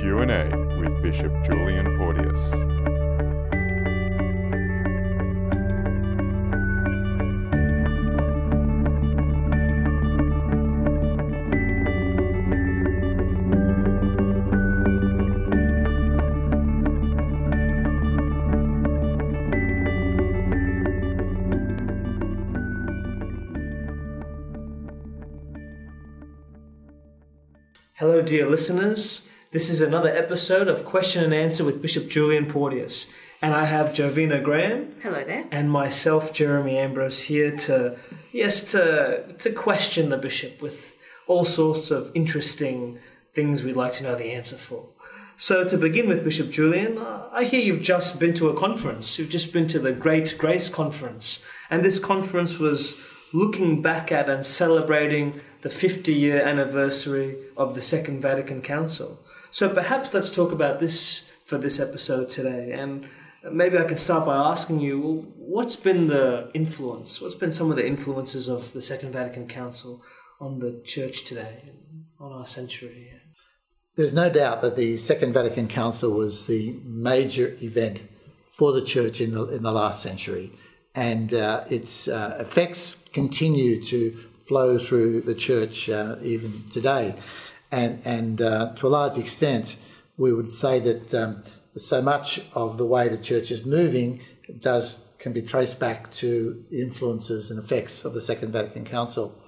Q&A with Bishop Julian Porteous. Hello, dear listeners. This is another episode of Question and Answer with Bishop Julian Porteous. And I have Jovina Graham Hello there. and myself, Jeremy Ambrose, here to, yes, to, to question the bishop with all sorts of interesting things we'd like to know the answer for. So, to begin with, Bishop Julian, I hear you've just been to a conference. You've just been to the Great Grace Conference. And this conference was looking back at and celebrating the 50 year anniversary of the Second Vatican Council. So, perhaps let's talk about this for this episode today. And maybe I can start by asking you well, what's been the influence? What's been some of the influences of the Second Vatican Council on the church today, on our century? There's no doubt that the Second Vatican Council was the major event for the church in the, in the last century, and uh, its uh, effects continue to flow through the church uh, even today. And, and uh, to a large extent, we would say that um, so much of the way the church is moving does can be traced back to influences and effects of the Second Vatican Council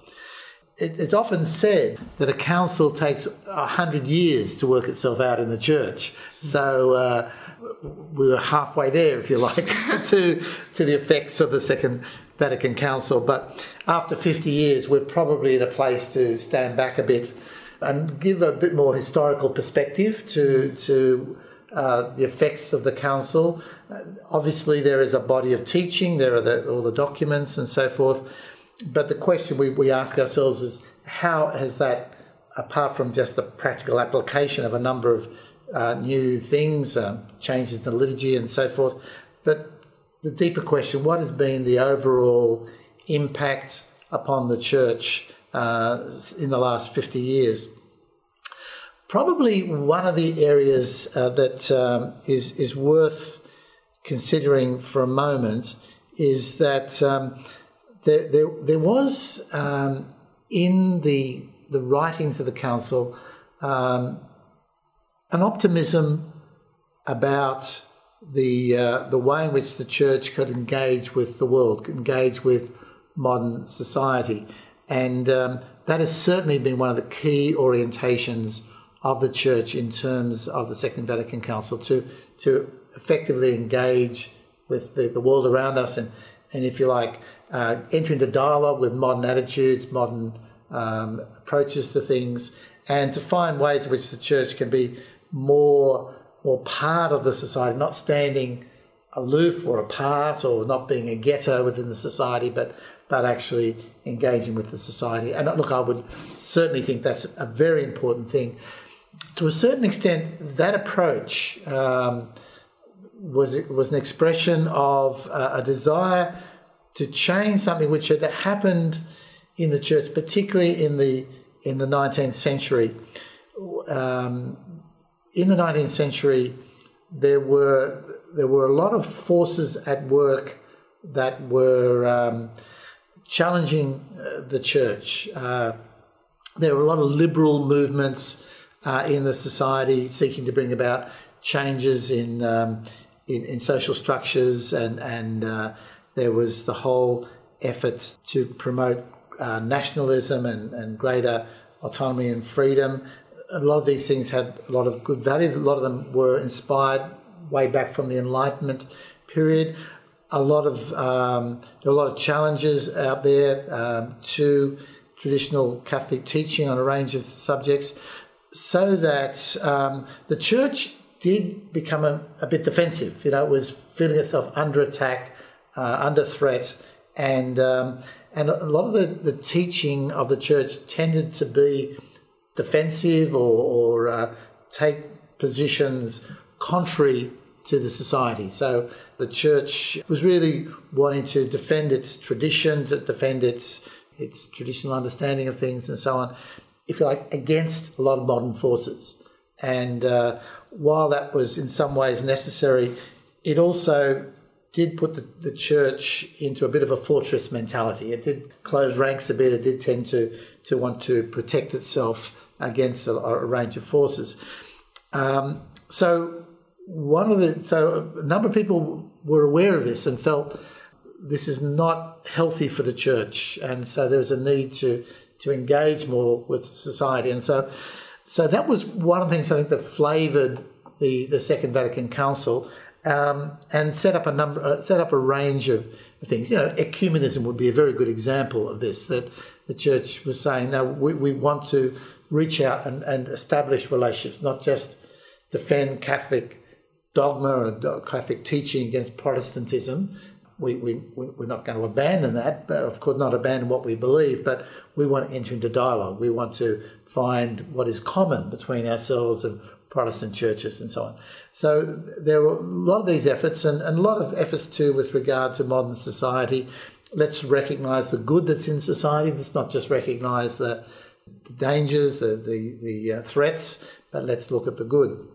it, it's often said that a council takes hundred years to work itself out in the church. So uh, we were halfway there, if you like, to to the effects of the Second Vatican Council. But after 50 years, we're probably in a place to stand back a bit and give a bit more historical perspective to to. Uh, the effects of the council. Uh, obviously, there is a body of teaching. There are the, all the documents and so forth but the question we, we ask ourselves is how has that, apart from just the practical application of a number of uh, new things, um, changes in the liturgy and so forth, but the deeper question what has been the overall impact upon the church uh, in the last 50 years? Probably one of the areas uh, that um, is is worth considering for a moment is that um, there, there, there was um, in the, the writings of the council um, an optimism about the, uh, the way in which the church could engage with the world, engage with modern society. And um, that has certainly been one of the key orientations of the church in terms of the Second Vatican Council to, to effectively engage with the, the world around us and, and, if you like, uh, enter into dialogue with modern attitudes, modern um, approaches to things, and to find ways in which the church can be more more part of the society, not standing aloof or apart or not being a ghetto within the society, but but actually engaging with the society. And look, I would certainly think that's a very important thing. To a certain extent, that approach um, was was an expression of uh, a desire to change something which had happened in the church, particularly in the in the 19th century. Um, in the 19th century, there were there were a lot of forces at work that were um, challenging uh, the church. Uh, there were a lot of liberal movements uh, in the society seeking to bring about changes in um, in, in, social structures and and uh, there was the whole effort to promote uh, nationalism and, and greater autonomy and freedom. A lot of these things had a lot of good value. A lot of them were inspired way back from the Enlightenment period. A lot of um, there were a lot of challenges out there um, to traditional Catholic teaching on a range of subjects, so that um, the church did become a, a, bit defensive. You know, it was feeling itself under attack uh, under threat, and um, and a lot of the, the teaching of the church tended to be defensive or, or uh, take positions contrary to the society. So the church was really wanting to defend its tradition, to defend its its traditional understanding of things, and so on. If you like, against a lot of modern forces. And uh, while that was in some ways necessary, it also did put the, the church into a bit of a fortress mentality. It did close ranks a bit. It did tend to, to want to protect itself against a, a range of forces. Um, so one of the so a number of people were aware of this and felt this is not healthy for the church, and so there's a need to to engage more with society, and so so that was one of the things I think that flavoured the the Second Vatican Council. Um, and set up a number, uh, set up a range of things. You know, ecumenism would be a very good example of this. That the church was saying, no, we, we want to reach out and, and establish relationships, not just defend Catholic dogma and Catholic teaching against Protestantism. We, we, we're not going to abandon that, but of course, not abandon what we believe, but we want to enter into dialogue. We want to find what is common between ourselves and Protestant churches and so on. So there are a lot of these efforts and, and a lot of efforts too with regard to modern society. Let's recognise the good that's in society. Let's not just recognise the, the dangers, the, the, the uh, threats, but let's look at the good.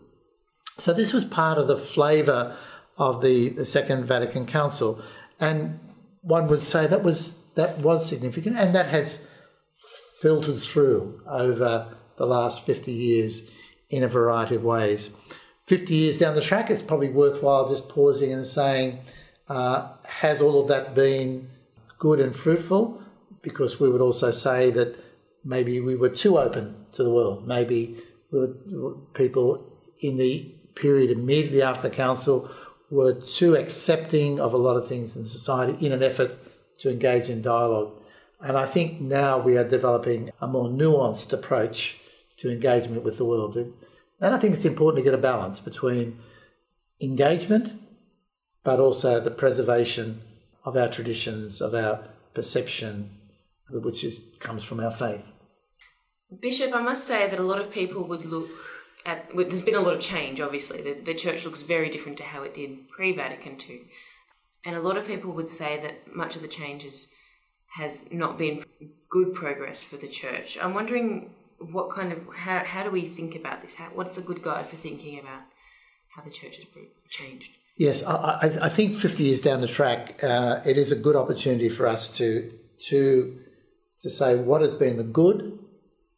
So this was part of the flavour of the, the Second Vatican Council, and one would say that was that was significant, and that has filtered through over the last 50 years in a variety of ways. 50 years down the track, it's probably worthwhile just pausing and saying, uh, has all of that been good and fruitful? Because we would also say that maybe we were too open to the world. Maybe people in the period immediately after council were too accepting of a lot of things in society in an effort to engage in dialogue. And I think now we are developing a more nuanced approach to engagement with the world. And I think it's important to get a balance between engagement, but also the preservation of our traditions, of our perception, which is, comes from our faith. Bishop, I must say that a lot of people would look at, there's been a lot of change, obviously. The, the church looks very different to how it did pre Vatican II. And a lot of people would say that much of the changes has not been good progress for the church. I'm wondering what kind of, how, how do we think about this? How, what's a good guide for thinking about how the church has changed? Yes, I, I think 50 years down the track, uh, it is a good opportunity for us to, to, to say what has been the good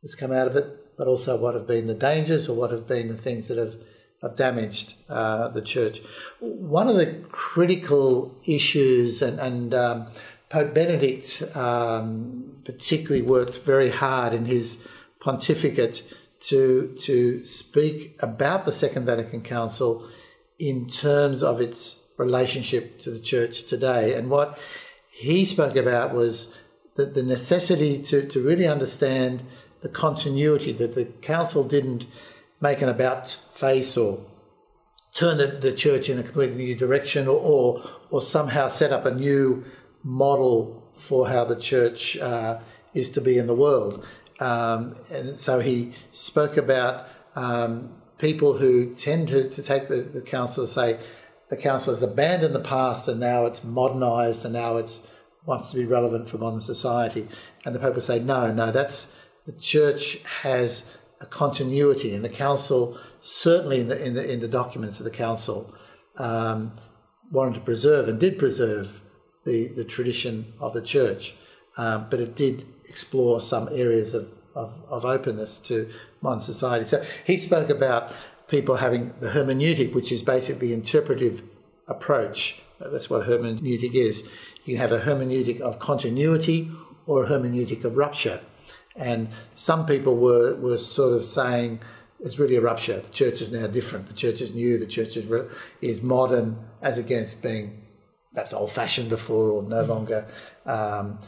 that's come out of it but also what have been the dangers or what have been the things that have, have damaged uh, the church. One of the critical issues, and, and um, Pope Benedict um, particularly worked very hard in his pontificate to, to speak about the Second Vatican Council in terms of its relationship to the church today. And what he spoke about was that the necessity to, to really understand the continuity, that the council didn't make an about face or turn the, the church in a completely new direction or, or, or, somehow set up a new model for how the church uh, is to be in the world. Um, and so he spoke about um, people who tend to, to take the, the council to say the council has abandoned the past and now it's modernised and now it's wants to be relevant for modern society. And the Pope would say, no, no, that's the church has a continuity, and the council certainly in the in the in the documents of the council um, wanted to preserve and did preserve the the tradition of the church, um, but it did explore some areas of, of, of openness to modern society. So he spoke about people having the hermeneutic, which is basically interpretive approach. That's what hermeneutic is. You can have a hermeneutic of continuity or a hermeneutic of rupture. And some people were, were sort of saying it's really a rupture. The church is now different. The church is new. The church is, re- is modern as against being perhaps old fashioned before or no longer um,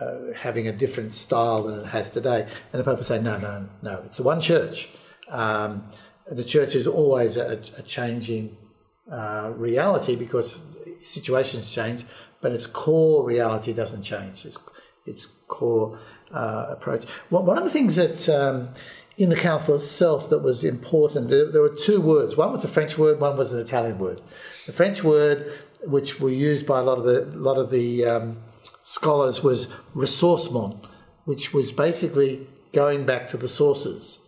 uh, having a different style than it has today. And the Pope would say, no, no, no, it's the one church. Um, the church is always a, a changing uh, reality because situations change, but its core reality doesn't change. Its, its core uh, approach. One of the things that um, in the council itself that was important, there, there, were two words. One was a French word, one was an Italian word. The French word, which were used by a lot of the lot of the um, scholars, was ressourcement, which was basically going back to the sources.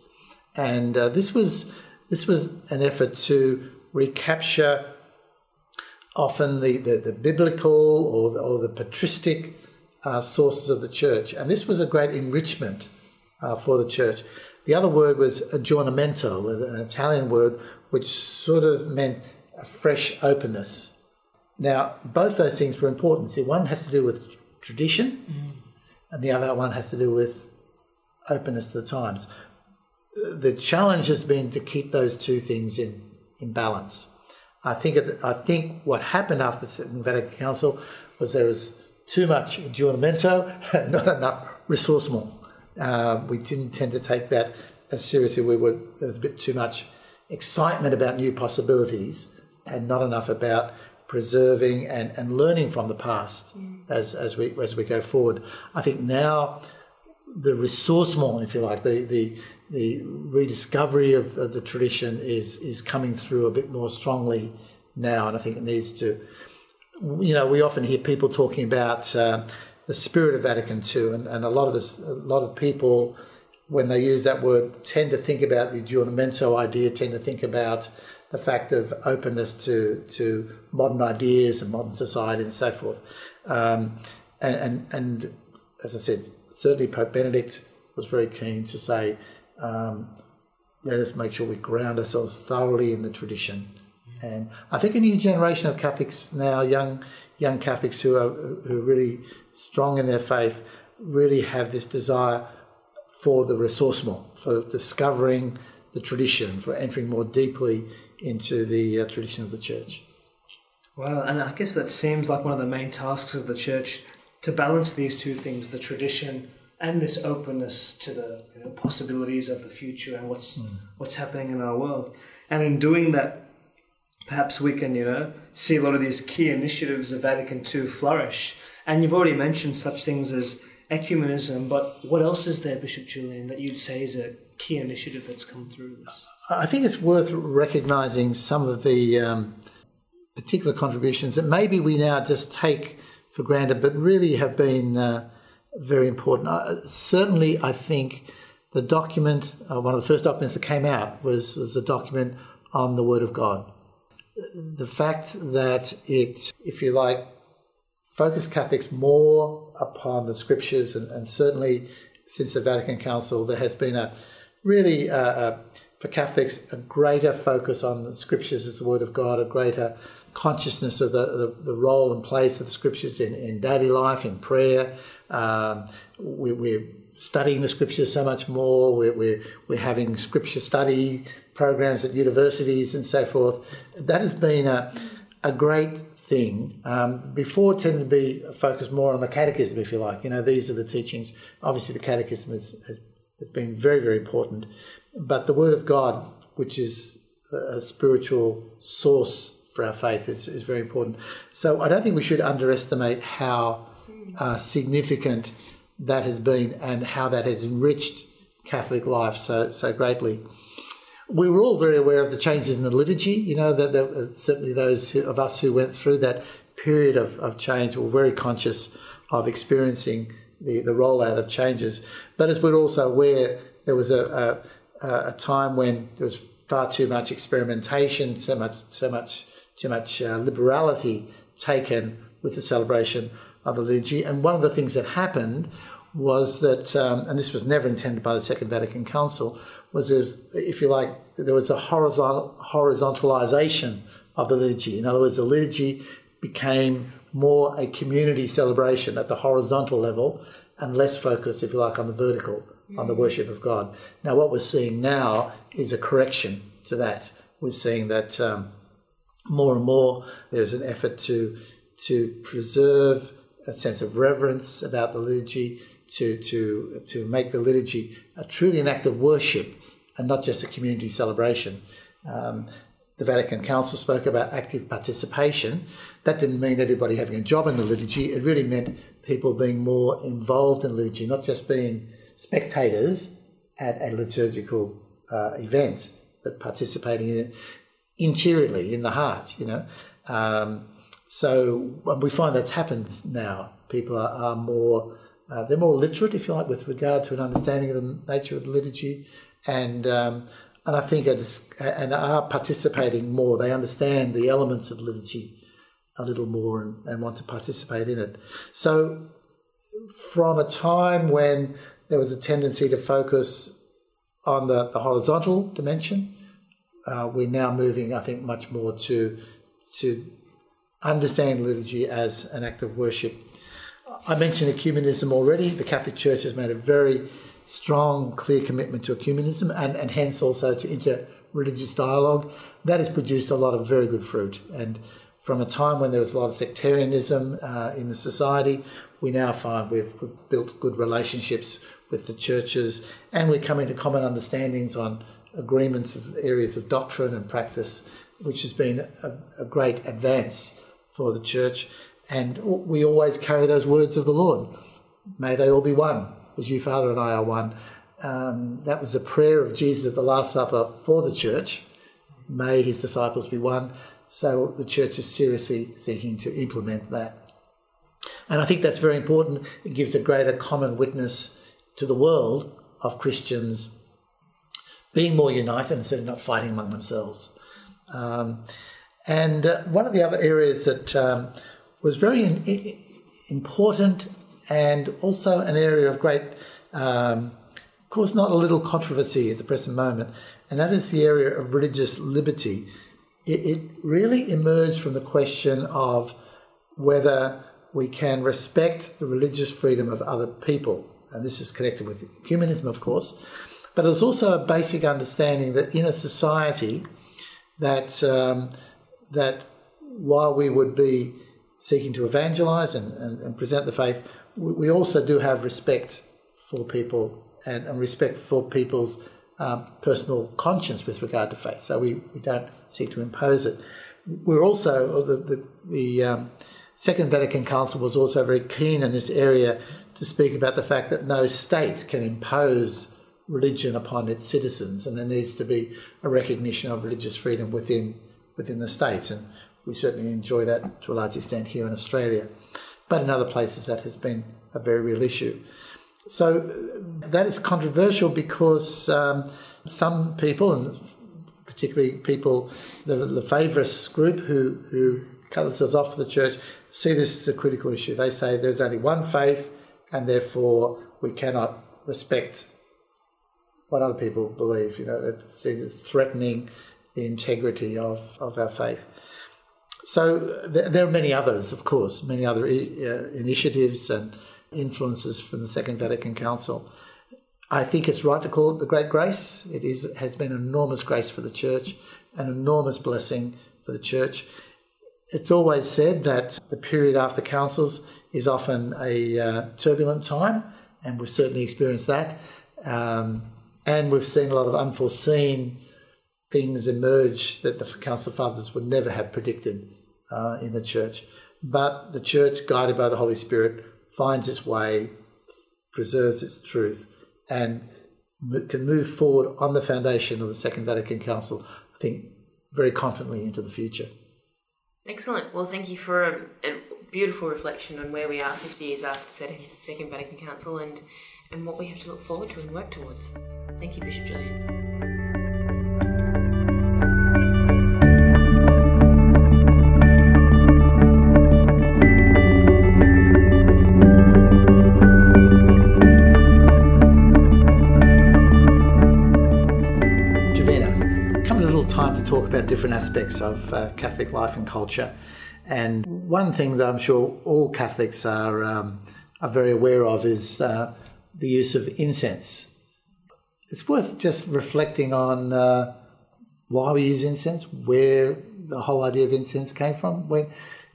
And uh, this was this was an effort to recapture often the, the, the biblical or the, or the patristic uh, sources of the church. And this was a great enrichment uh, for the church. The other word was aggiornamento, an Italian word which sort of meant a fresh openness. Now, both those things were important. See, one has to do with tradition, mm. and the other one has to do with openness to the times. The challenge has been to keep those two things in, in balance. I think I think what happened after the Second Vatican Council was there was too much aggiornamento and not enough ressourcement. Uh, we didn't tend to take that as seriously. We were there was a bit too much excitement about new possibilities and not enough about preserving and, and learning from the past mm. as, as we as we go forward. I think now the ressourcement, if you like, the the, the rediscovery of, of, the tradition is is coming through a bit more strongly now, and I think it needs to. You know, we often hear people talking about uh, the spirit of Vatican II, and, and a lot of this, a lot of people, when they use that word, tend to think about the aggiornamento idea, tend to think about the fact of openness to to modern ideas and modern society and so forth. Um, and, and, and as I said, certainly Pope Benedict was very keen to say, um, let us make sure we ground ourselves thoroughly in the tradition. And I think a new generation of Catholics now, young young Catholics who are who are really strong in their faith, really have this desire for the ressourcement, for discovering the tradition, for entering more deeply into the uh, tradition of the church. Well, and I guess that seems like one of the main tasks of the church to balance these two things the tradition and this openness to the you know, possibilities of the future and what's mm. what's happening in our world. And in doing that, perhaps we can, you know, see a lot of these key initiatives of Vatican II flourish. And you've already mentioned such things as ecumenism, but what else is there, Bishop Julian, that you'd say is a key initiative that's come through this? I think it's worth recognising some of the um, particular contributions that maybe we now just take for granted, but really have been uh, very important. Uh, certainly, I think the document, uh, one of the first documents that came out, was, was a document on the Word of God. The fact that it, if you like, focused Catholics more upon the scriptures, and, and certainly since the Vatican Council, there has been a really, uh, uh, for Catholics, a greater focus on the scriptures as the Word of God, a greater consciousness of the, the, the, role and place of the scriptures in, in daily life, in prayer. Um, we, we're studying the scriptures so much more. We're, we're, we're having scripture study programs at universities and so forth. That has been a, a great thing. Um, before tended to be focused more on the catechism, if you like. You know, these are the teachings. Obviously, the catechism has, has, has been very, very important. But the Word of God, which is a spiritual source for our faith is, is very important. So I don't think we should underestimate how uh, significant that has been and how that has enriched Catholic life so so greatly. We were all very aware of the changes in the liturgy. You know that, that uh, certainly those who, of us who went through that period of, of change were very conscious of experiencing the, the rollout of changes. But as we're also aware, there was a, a, a time when there was far too much experimentation, so much so much too much uh, liberality taken with the celebration of the liturgy. And one of the things that happened was that, um, and this was never intended by the Second Vatican Council, was if you like, there was a horizontal, horizontalization of the liturgy. In other words, the liturgy became more a community celebration at the horizontal level and less focused, if you like, on the vertical, mm. on the worship of God. Now, what we're seeing now is a correction to that. We're seeing that um, more and more there's an effort to to preserve a sense of reverence about the liturgy, to to to make the liturgy a truly an act of worship and not just a community celebration. Um, the Vatican Council spoke about active participation. That didn't mean everybody having a job in the liturgy. It really meant people being more involved in liturgy, not just being spectators at a liturgical uh, event, but participating in it interiorly in the heart, you know. Um, so we find that's happened now. People are, are more, uh, they're more literate, if you like, with regard to an understanding of the nature of the liturgy. And um, and I think it's, and are participating more. They understand the elements of liturgy a little more and, and want to participate in it. So, from a time when there was a tendency to focus on the, the horizontal dimension, uh, we're now moving, I think, much more to to understand liturgy as an act of worship. I mentioned ecumenism already. The Catholic Church has made a very strong, clear commitment to ecumenism and, and hence also to inter-religious dialogue. That has produced a lot of very good fruit. And from a time when there was a lot of sectarianism uh, in the society, we now find we've, we've built good relationships with the churches and we're coming to common understandings on agreements of areas of doctrine and practice, which has been a, a great advance for the church. And we always carry those words of the Lord. May they all be one as you, Father, and I are one. Um, that was a prayer of Jesus at the Last Supper for the church. May his disciples be one. So the church is seriously seeking to implement that. And I think that's very important. It gives a greater common witness to the world of Christians being more united instead of not fighting among themselves. Um, and uh, one of the other areas that um, was very in, important and also an area of great, um, of course, not a little controversy at the present moment, and that is the area of religious liberty. It, it really emerged from the question of whether we can respect the religious freedom of other people, and this is connected with ecumenism, of course, but it was also a basic understanding that in a society that um, that while we would be seeking to evangelize and, and, and present the faith, we also do have respect for people and, and respect for people's um, personal conscience with regard to faith. So we, we don't seek to impose it. We're also, the, the, the um, Second Vatican Council was also very keen in this area to speak about the fact that no state can impose religion upon its citizens, and there needs to be a recognition of religious freedom within within the states. And we certainly enjoy that to a large extent here in Australia. But in other places, that has been a very real issue. So that is controversial because um, some people, and particularly people, the, the Lefebvrist group who, who cut themselves off from the church, see this as a critical issue. They say there's only one faith, and therefore we cannot respect what other people believe. You know, it's, it's threatening the integrity of, of our faith. So th- there are many others, of course, many other uh, initiatives and influences from the Second Vatican Council. I think it's right to call it the Great Grace. It is has been an enormous grace for the Church, an enormous blessing for the Church. It's always said that the period after councils is often a uh, turbulent time, and we've certainly experienced that. Um, and we've seen a lot of unforeseen things emerge that the Council Fathers would never have predicted uh, in the church. But the church, guided by the Holy Spirit, finds its way, preserves its truth, and can move forward on the foundation of the Second Vatican Council, I think, very confidently into the future. Excellent. Well, thank you for a, a beautiful reflection on where we are 50 years after the Second Vatican Council and, and what we have to look forward to and work towards. Thank you, Bishop Julian. Different aspects of uh, Catholic life and culture. And one thing that I'm sure all Catholics are, um, are very aware of is uh, the use of incense. It's worth just reflecting on uh, why we use incense, where the whole idea of incense came from. When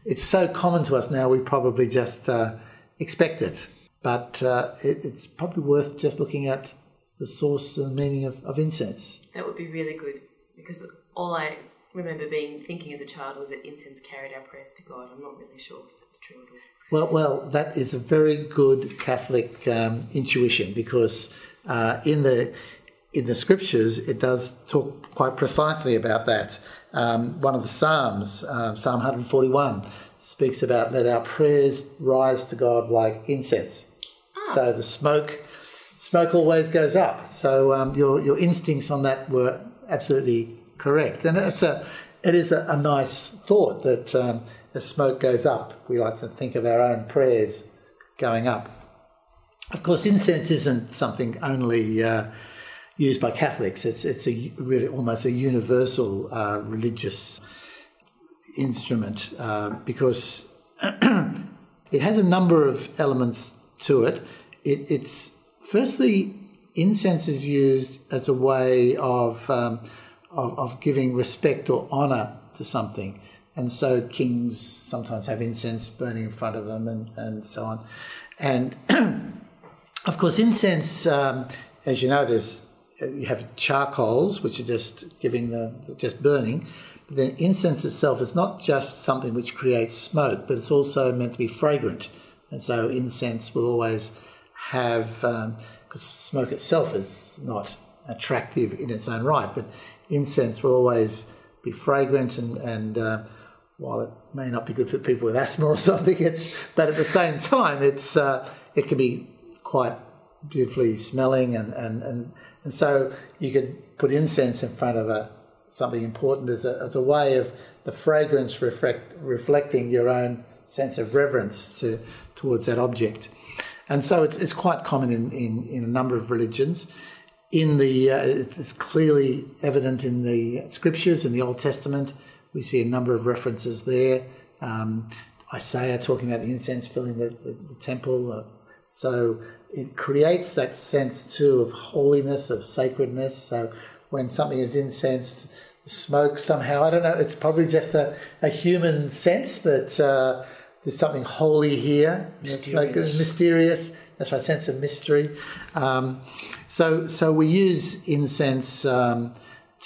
it's so common to us now, we probably just uh, expect it. But uh, it, it's probably worth just looking at the source and meaning of, of incense. That would be really good because all I remember being thinking as a child was that incense carried our prayers to God. I'm not really sure if that's true at all. Well, well, that is a very good Catholic um, intuition because uh, in the in the scriptures it does talk quite precisely about that. Um, one of the psalms, uh, Psalm 141, speaks about that our prayers rise to God like incense. Ah. So the smoke smoke always goes up. So um, your your instincts on that were absolutely correct. And it's a, it is a, a nice thought that um, as smoke goes up, we like to think of our own prayers going up. Of course, incense isn't something only uh, used by Catholics. It's it's a really almost a universal uh, religious instrument uh, because it has a number of elements to it. it. It's firstly incense is used as a way of, um, of of giving respect or honour to something, and so kings sometimes have incense burning in front of them, and and so on, and. Of course, incense, um, as you know, there's you have charcoals, which are just giving the just burning. But then incense itself is not just something which creates smoke, but it's also meant to be fragrant. And so incense will always have, because um, smoke itself is not attractive in its own right, but incense will always be fragrant and, and uh, while it may not be good for people with asthma or something, it's but at the same time, it's uh, it can be quite beautifully smelling, and, and, and, and so you could put incense in front of a something important as a, as a way of the fragrance reflect, reflecting your own sense of reverence to, towards that object. And so it's, it's quite common in, in, in a number of religions. In the, uh, it's clearly evident in the scriptures, in the Old Testament. We see a number of references there. Um, Isaiah talking about the incense filling the, the, the temple. Uh, so it creates that sense too of holiness, of sacredness. So when something is incensed, smoke somehow, I don't know, it's probably just a, a human sense that uh, there's something holy here. Mysterious. mysterious. That's right, sense of mystery. Um, so, so we use incense um,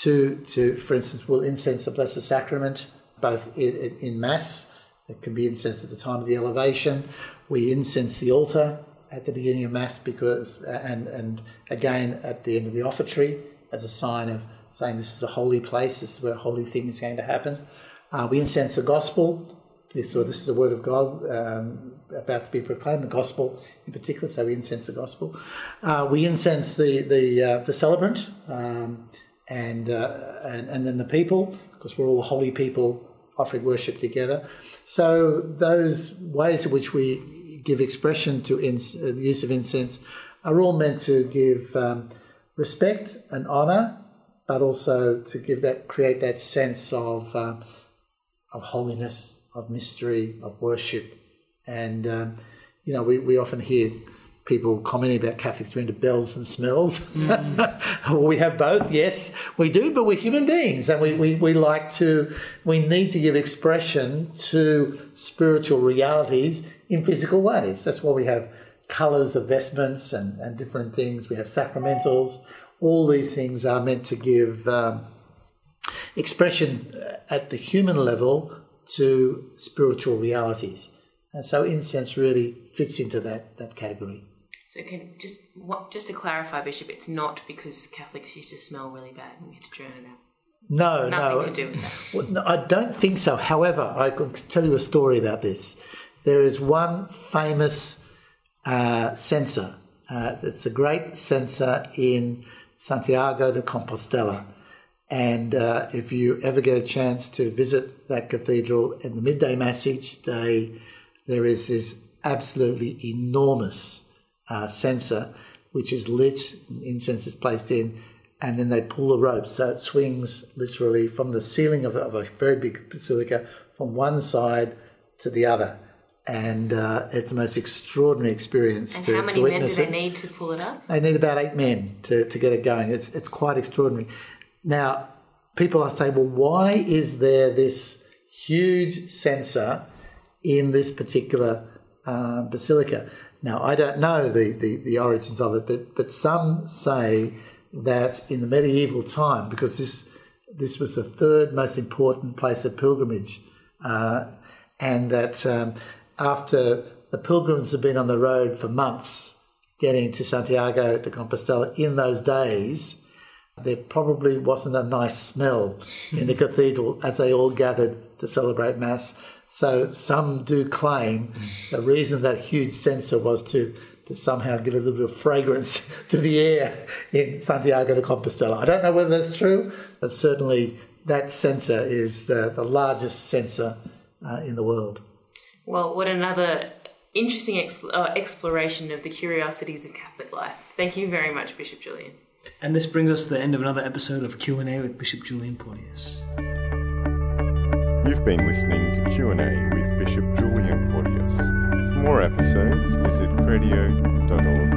to, to, for instance, we'll incense the Blessed Sacrament, both in, in Mass. It can be incense at the time of the elevation. We incense the altar at the beginning of Mass because, and, and again at the end of the offertory as a sign of saying this is a holy place, this is where a holy thing is going to happen. Uh, we incense the gospel, so this is the word of God um, about to be proclaimed, the gospel in particular, so we incense the gospel. Uh, we incense the, the, uh, the celebrant um, and, uh, and, and then the people, because we're all holy people offering worship together. So those ways in which we give expression to the use of incense are all meant to give um, respect and honour, but also to give that create that sense of um, of holiness, of mystery, of worship, and um, you know we, we often hear people commenting about Catholics are into bells and smells. Mm. well, we have both, yes, we do, but we're human beings and we, we, we like to, we need to give expression to spiritual realities in physical ways. That's why we have colours of vestments and, and different things. We have sacramentals. All these things are meant to give um, expression at the human level to spiritual realities. And so incense really fits into that, that category. So can just what, just to clarify, Bishop, it's not because Catholics used to smell really bad and we had to turn it out. No, Nothing no. to do with that. Well, no, I don't think so. However, I can tell you a story about this. There is one famous uh, censer. Uh, it's a great censer in Santiago de Compostela. And uh, if you ever get a chance to visit that cathedral in the midday mass each day, there is this absolutely enormous uh, censer, which is lit, incense is placed in, and then they pull the rope. So it swings literally from the ceiling of, of a very big basilica from one side to the other. And uh, it's the most extraordinary experience And to, how to many men do they it. need to pull it up? They need about eight men to, to get it going. It's, it's quite extraordinary. Now, people are saying, well, why is there this huge censer in this particular uh, basilica? Now, I don't know the, the, the origins of it, but, but some say that in the medieval time, because this, this was the third most important place of pilgrimage, uh, and that um, after the pilgrims had been on the road for months getting to Santiago de Compostela in those days, there probably wasn't a nice smell in the cathedral as they all gathered to celebrate Mass. So some do claim the reason that huge censer was to to somehow give a little bit of fragrance to the air in Santiago de Compostela. I don't know whether that's true, but certainly that censer is the, the largest censer uh, in the world. Well, what another interesting exp- uh, exploration of the curiosities of Catholic life. Thank you very much, Bishop Julian. And this brings us to the end of another episode of Q&A with Bishop Julian Porteous. You've been listening to Q&A with Bishop Julian Porteous. For more episodes, visit cradio.org.